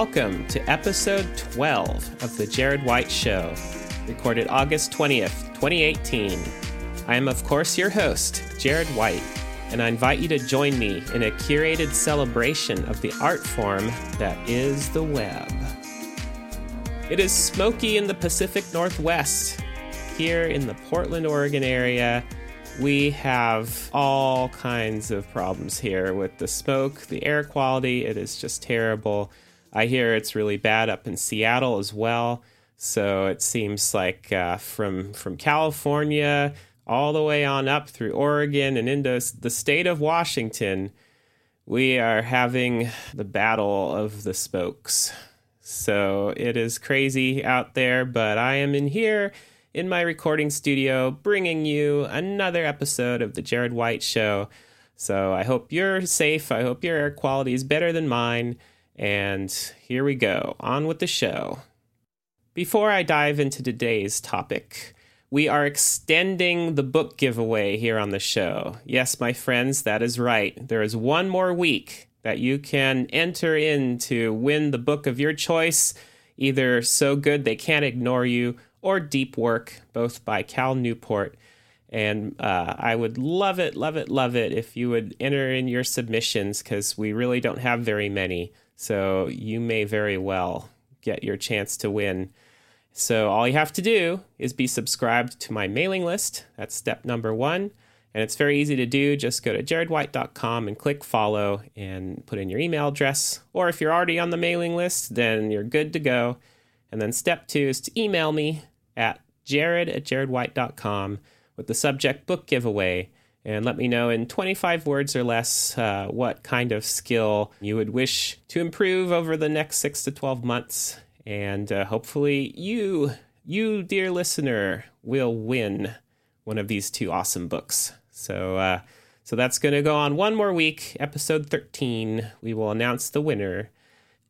welcome to episode 12 of The Jared White Show, recorded August 20th, 2018. I am, of course, your host, Jared White, and I invite you to join me in a curated celebration of the art form that is the web. It is smoky in the Pacific Northwest. Here in the Portland, Oregon area, we have all kinds of problems here with the smoke, the air quality. It is just terrible. I hear it's really bad up in Seattle as well. So it seems like uh, from from California all the way on up through Oregon and into the state of Washington, we are having the battle of the spokes. So it is crazy out there, but I am in here in my recording studio bringing you another episode of The Jared White Show. So I hope you're safe. I hope your air quality is better than mine. And here we go, on with the show. Before I dive into today's topic, we are extending the book giveaway here on the show. Yes, my friends, that is right. There is one more week that you can enter in to win the book of your choice, either So Good They Can't Ignore You or Deep Work, both by Cal Newport. And uh, I would love it, love it, love it if you would enter in your submissions because we really don't have very many. So you may very well get your chance to win. So all you have to do is be subscribed to my mailing list. That's step number one. And it's very easy to do. Just go to jaredwhite.com and click follow and put in your email address. Or if you're already on the mailing list, then you're good to go. And then step two is to email me at jared at jaredwhite.com with the subject book giveaway and let me know in 25 words or less uh, what kind of skill you would wish to improve over the next 6 to 12 months. And uh, hopefully you you dear listener will win one of these two awesome books. So uh, so that's going to go on one more week episode 13 we will announce the winner.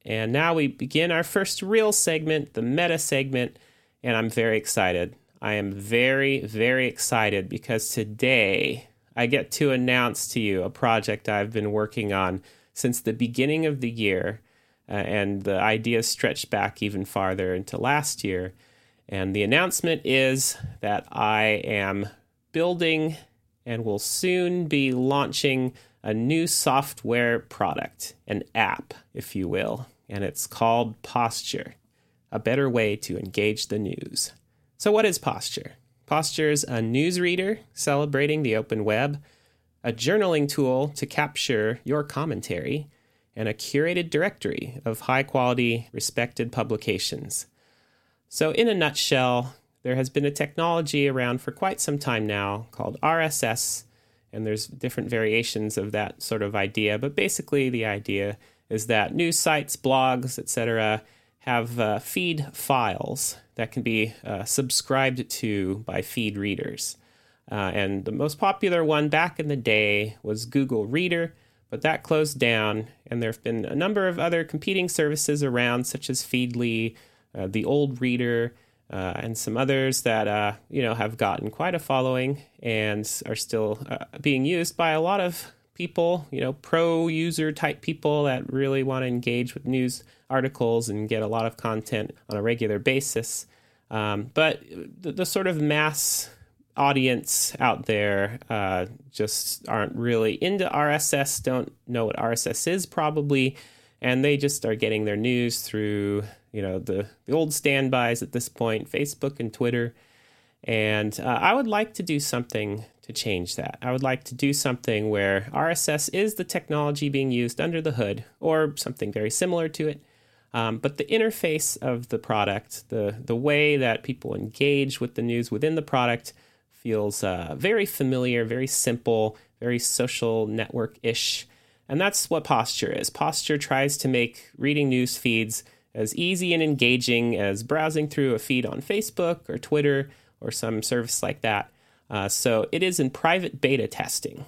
And now we begin our first real segment the meta segment and I'm very excited. I am very, very excited because today I get to announce to you a project I've been working on since the beginning of the year. Uh, and the idea stretched back even farther into last year. And the announcement is that I am building and will soon be launching a new software product, an app, if you will. And it's called Posture a better way to engage the news. So, what is Posture? Posture is a newsreader celebrating the open web, a journaling tool to capture your commentary, and a curated directory of high quality, respected publications. So, in a nutshell, there has been a technology around for quite some time now called RSS, and there's different variations of that sort of idea, but basically the idea is that news sites, blogs, etc., have uh, feed files that can be uh, subscribed to by feed readers. Uh, and the most popular one back in the day was Google Reader, but that closed down. And there have been a number of other competing services around, such as Feedly, uh, the Old Reader, uh, and some others that uh, you know have gotten quite a following and are still being used by a lot of people, you know, pro user type people that really want to engage with news articles and get a lot of content on a regular basis. Um, but the, the, sort of mass audience out there uh, just aren't really into RSS, don't know what RSS is probably, and they just are getting their news through you know the the old standbys at this point, Facebook and Twitter. And uh, I would like to do something to change that. I would like to do something where RSS is the technology being used under the hood or something very similar to it. Um, but the interface of the product, the, the way that people engage with the news within the product, feels uh, very familiar, very simple, very social network ish. And that's what Posture is. Posture tries to make reading news feeds as easy and engaging as browsing through a feed on Facebook or Twitter or some service like that. Uh, so it is in private beta testing.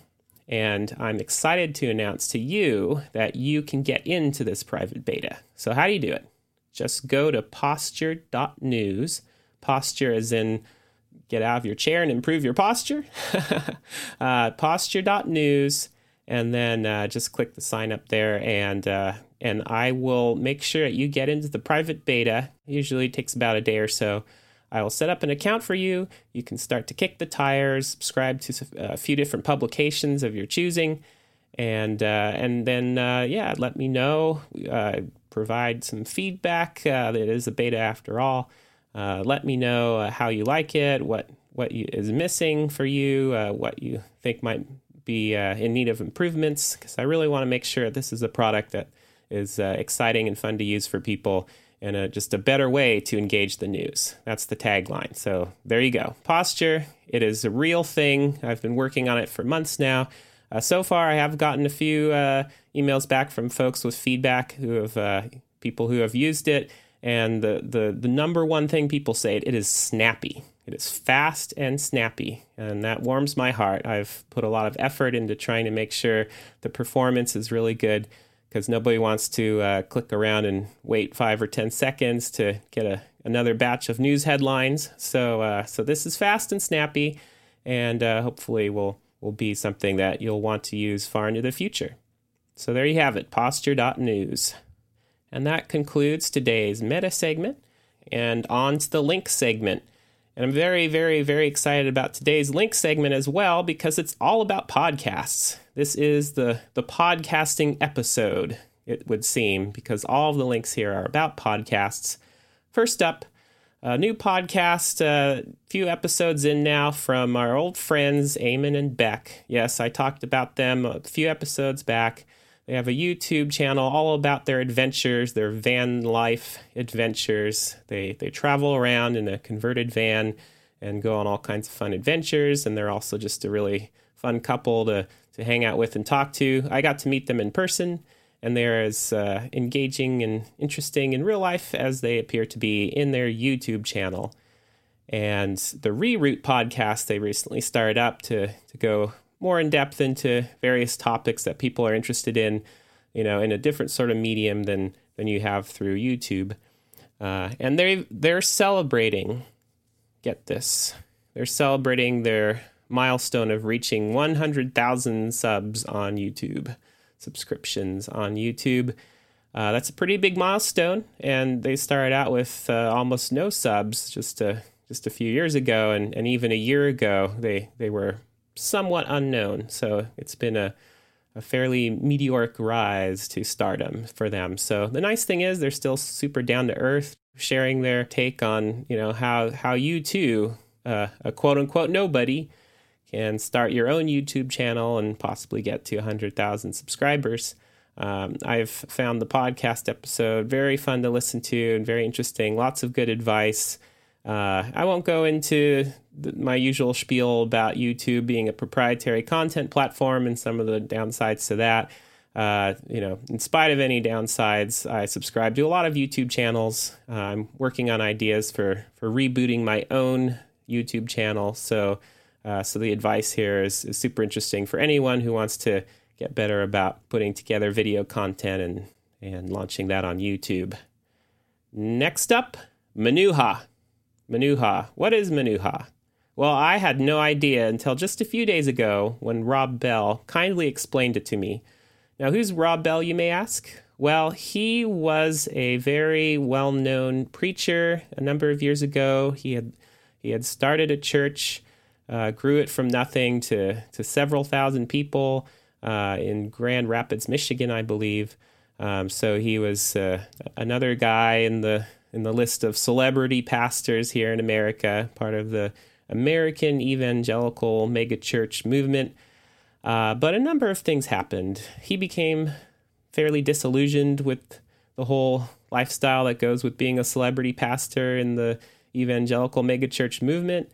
And I'm excited to announce to you that you can get into this private beta. So, how do you do it? Just go to posture.news. Posture is in get out of your chair and improve your posture. uh, posture.news. And then uh, just click the sign up there and uh, and I will make sure that you get into the private beta. Usually takes about a day or so. I will set up an account for you. You can start to kick the tires, subscribe to a few different publications of your choosing, and uh, and then uh, yeah, let me know. Uh, provide some feedback. Uh, it is a beta after all. Uh, let me know uh, how you like it, what what you, is missing for you, what you think might be in need of improvements. Because I really want to make sure this is a product that is exciting and fun to use for people and a, just a better way to engage the news. That's the tagline. So there you go. Posture, it is a real thing. I've been working on it for months now. Uh, so far, I have gotten a few uh, emails back from folks with feedback who have uh, people who have used it, and the, the the number one thing people say it is snappy. It is fast and snappy, and that warms my heart. I've put a lot of effort into trying to make sure the performance is really good because nobody wants to uh, click around and wait five or ten seconds to get a, another batch of news headlines. So uh, so this is fast and snappy, and uh, hopefully will will be something that you'll want to use far into the future. So there you have it, posture.news. And that concludes today's meta segment and on to the link segment. And I'm very, very, very excited about today's link segment as well because it's all about podcasts. This is the, the podcasting episode, it would seem, because all of the links here are about podcasts. First up, a new podcast, a few episodes in now from our old friends, Eamon and Bec. Yes, I talked about them a few episodes back. They have a YouTube channel all about their adventures, their van life adventures. They they travel around in a converted van and go on all kinds of fun adventures. And they're also just a really fun couple to to hang out with and talk to. I got to meet them in person, and they're as uh, engaging and interesting in real life as they appear to be in their YouTube channel. And the Reroute podcast they recently started up to to go more in depth into various topics that people are interested in, you know, in a different sort of medium than than you have through YouTube. Uh, and they they're celebrating. Get this, they're celebrating their milestone of reaching 100,000 subs on YouTube, subscriptions on YouTube. Uh, that's a pretty big milestone, and they started out with uh, almost no subs just a just a few years ago, and, and even a year ago they they were somewhat unknown. So it's been a, a fairly meteoric rise to stardom for them. So the nice thing is they're still super down to earth, sharing their take on you know how how you too, uh, a quote unquote nobody, can start your own YouTube channel and possibly get to 100,000 subscribers. Um, I've found the podcast episode very fun to listen to and very interesting. Lots of good advice. Uh, I won't go into the, my usual spiel about YouTube being a proprietary content platform and some of the downsides to that. Uh, you know, in spite of any downsides, I subscribe to a lot of YouTube channels. Uh, I'm working on ideas for for rebooting my own YouTube channel. So, uh, so the advice here is, is super interesting for anyone who wants to get better about putting together video content and and launching that on YouTube. Next up, Menuha. Menuha. What is Menuha? Well, I had no idea until just a few days ago when Rob Bell kindly explained it to me. Now, who's Rob Bell, you may ask? Well, he was a very well known preacher a number of years ago. He had, he had started a church, uh, grew it from nothing to, to several thousand people uh, in Grand Rapids, Michigan, I believe. Um, so he was uh, another guy in the in the list of celebrity pastors here in America, part of the American evangelical megachurch movement. Uh, but a number of things happened. He became fairly disillusioned with the whole lifestyle that goes with being a celebrity pastor in the evangelical megachurch movement.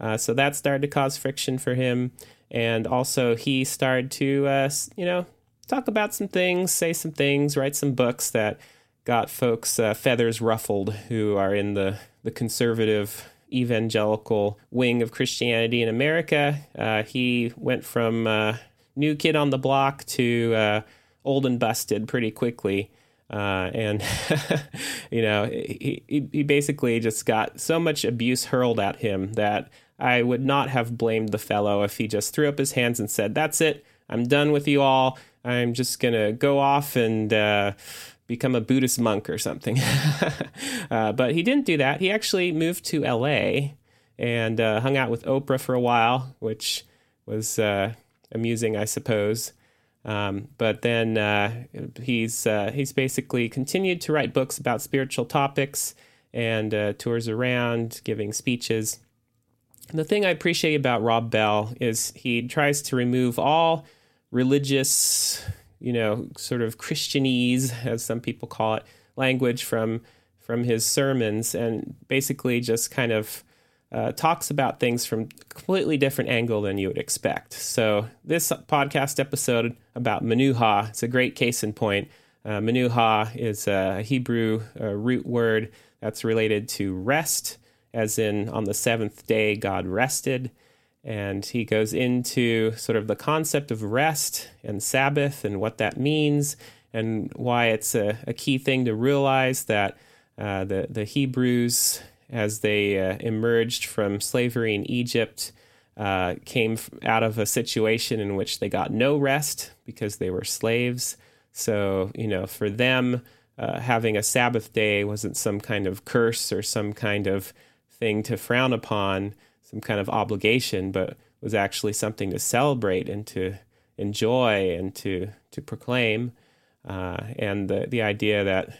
Uh, so that started to cause friction for him. And also, he started to, uh, you know, talk about some things, say some things, write some books that got folks' uh, feathers ruffled who are in the, the conservative evangelical wing of Christianity in America. Uh, he went from uh, new kid on the block to uh, old and busted pretty quickly. Uh, and, you know, he, he basically just got so much abuse hurled at him that I would not have blamed the fellow if he just threw up his hands and said, That's it. I'm done with you all. I'm just going to go off and uh, become a Buddhist monk or something. uh, but he didn't do that. He actually moved to LA and uh, hung out with Oprah for a while, which was uh, amusing, I suppose. Um, but then uh, he's uh, he's basically continued to write books about spiritual topics and uh, tours around giving speeches. The thing I appreciate about Rob Bell is he tries to remove all religious, you know, sort of Christianese, as some people call it, language from from his sermons, and basically just kind of uh, talks about things from a completely different angle than you would expect. So this podcast episode about menuha, it's a great case in point. Uh, menuha is a Hebrew uh, root word that's related to rest, as in on the seventh day God rested. And he goes into sort of the concept of rest and Sabbath and what that means and why it's a, a key thing to realize that uh, the, the Hebrews as they uh, emerged from slavery in Egypt, uh, came out of a situation in which they got no rest because they were slaves. So, you know, for them, uh, having a Sabbath day wasn't some kind of curse or some kind of thing to frown upon, some kind of obligation, but was actually something to celebrate and to enjoy and to to proclaim. Uh, and the the idea that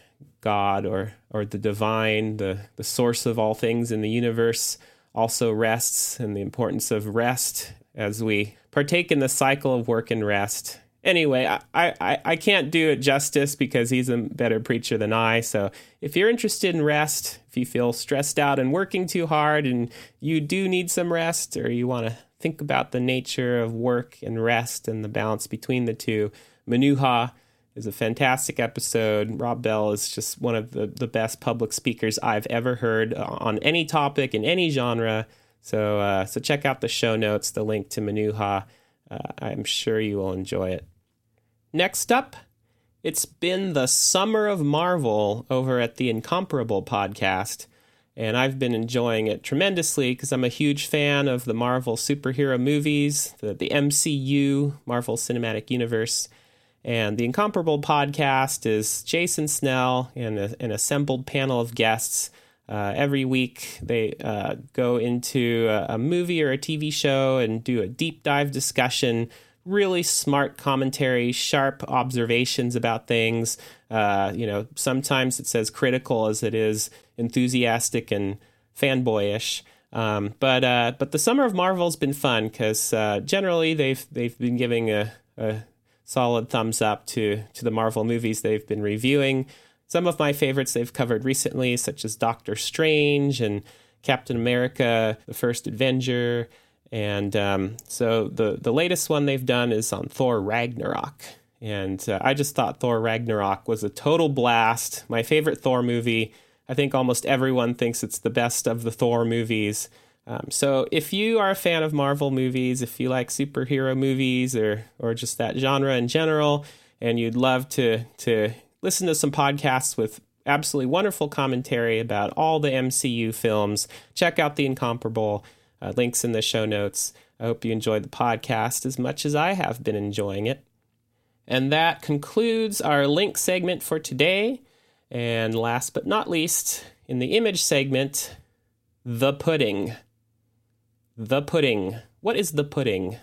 God or or the divine, the the source of all things in the universe, also rests, and the importance of rest as we partake in the cycle of work and rest. Anyway, I, I, I can't do it justice because he's a better preacher than I. So if you're interested in rest, if you feel stressed out and working too hard and you do need some rest, or you want to think about the nature of work and rest and the balance between the two, Menuha is a fantastic episode. Rob Bell is just one of the, the best public speakers I've ever heard on any topic in any genre. So, uh, so check out the show notes, the link to Menuha. Uh, I'm sure you will enjoy it. Next up, it's been the summer of Marvel over at the Incomparable podcast, and I've been enjoying it tremendously because I'm a huge fan of the Marvel superhero movies, the, the MCU, Marvel Cinematic Universe. And the Incomparable podcast is Jason Snell and a, an assembled panel of guests. Uh, every week, they uh, go into a, a, movie or a TV show and do a deep dive discussion. Really smart commentary, sharp observations about things. Uh, you know, sometimes it's as critical as it is enthusiastic and fanboyish. Um, but uh, but the summer of Marvel's been fun because uh, generally they've they've been giving a, a solid thumbs up to to the Marvel movies they've been reviewing. Some of my favorites they've covered recently, such as Doctor Strange and Captain America: The First Avenger, and um, so the the latest one they've done is on Thor Ragnarok. And uh, I just thought Thor Ragnarok was a total blast. My favorite Thor movie. I think almost everyone thinks it's the best of the Thor movies. Um, so if you are a fan of Marvel movies, if you like superhero movies or or just that genre in general, and you'd love to to listen to some podcasts with absolutely wonderful commentary about all the MCU films, check out the Incomparable. Uh, links in the show notes. I hope you enjoyed the podcast as much as I have been enjoying it. And that concludes our link segment for today. And last but not least, in the image segment, the pudding. The Pudding. What is The Pudding?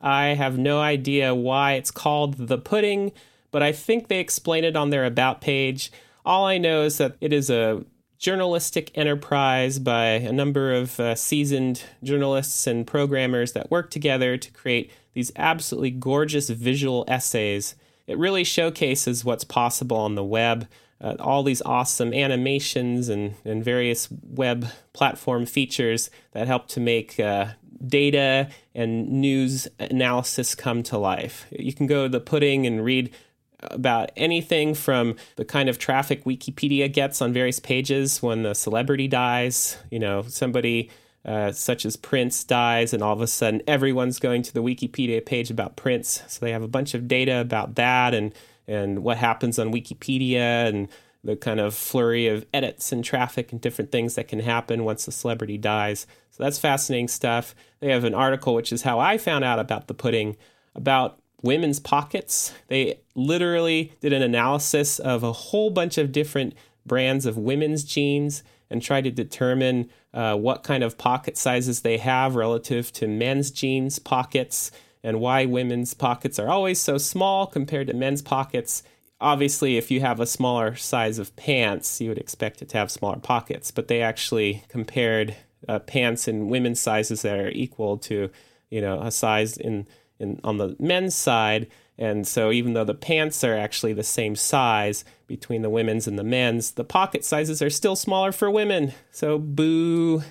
I have no idea why it's called The Pudding, but I think they explain it on their About page. All I know is that it is a journalistic enterprise by a number of uh, seasoned journalists and programmers that work together to create these absolutely gorgeous visual essays. It really showcases what's possible on the web uh, all these awesome animations and, and various web platform features that help to make uh, data and news analysis come to life. You can go to the pudding and read about anything from the kind of traffic Wikipedia gets on various pages when the celebrity dies. You know, somebody uh, such as Prince dies, and all of a sudden everyone's going to the Wikipedia page about Prince. So they have a bunch of data about that and and what happens on Wikipedia and the kind of flurry of edits and traffic and different things that can happen once a celebrity dies. So that's fascinating stuff. They have an article, which is how I found out about the pudding, about women's pockets. They literally did an analysis of a whole bunch of different brands of women's jeans and tried to determine uh, what kind of pocket sizes they have relative to men's jeans pockets and why women's pockets are always so small compared to men's pockets. Obviously, if you have a smaller size of pants, you would expect it to have smaller pockets, but they actually compared uh, pants in women's sizes that are equal to, you know, a size in, in on the men's side. And so, even though the pants are actually the same size between the women's and the men's, the pocket sizes are still smaller for women. So, boo.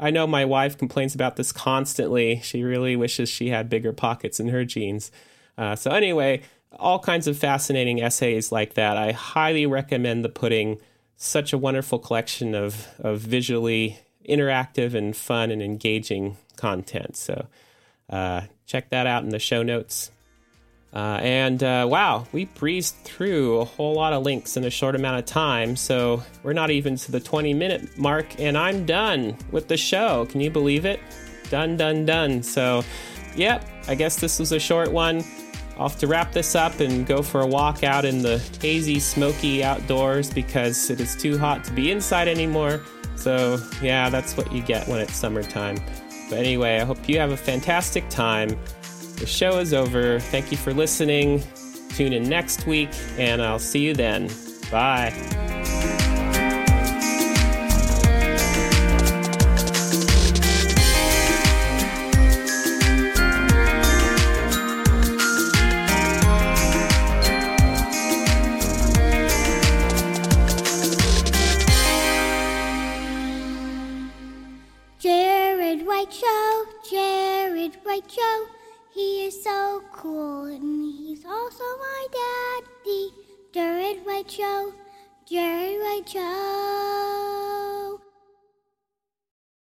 I know my wife complains about this constantly. She really wishes she had bigger pockets in her jeans. Uh, so, anyway, all kinds of fascinating essays like that. I highly recommend the pudding. Such a wonderful collection of, of visually interactive and fun and engaging content. So uh, check that out in the show notes. Uh, and uh, wow, we breezed through a whole lot of links in a short amount of time. So we're not even to the 20 minute mark, and I'm done with the show. Can you believe it? Done, done, done. So, yep, I guess this was a short one. I'll have to wrap this up and go for a walk out in the hazy, smoky outdoors because it is too hot to be inside anymore. So, yeah, that's what you get when it's summertime. But anyway, I hope you have a fantastic time. The show is over. Thank you for listening. Tune in next week, and I'll see you then. Bye.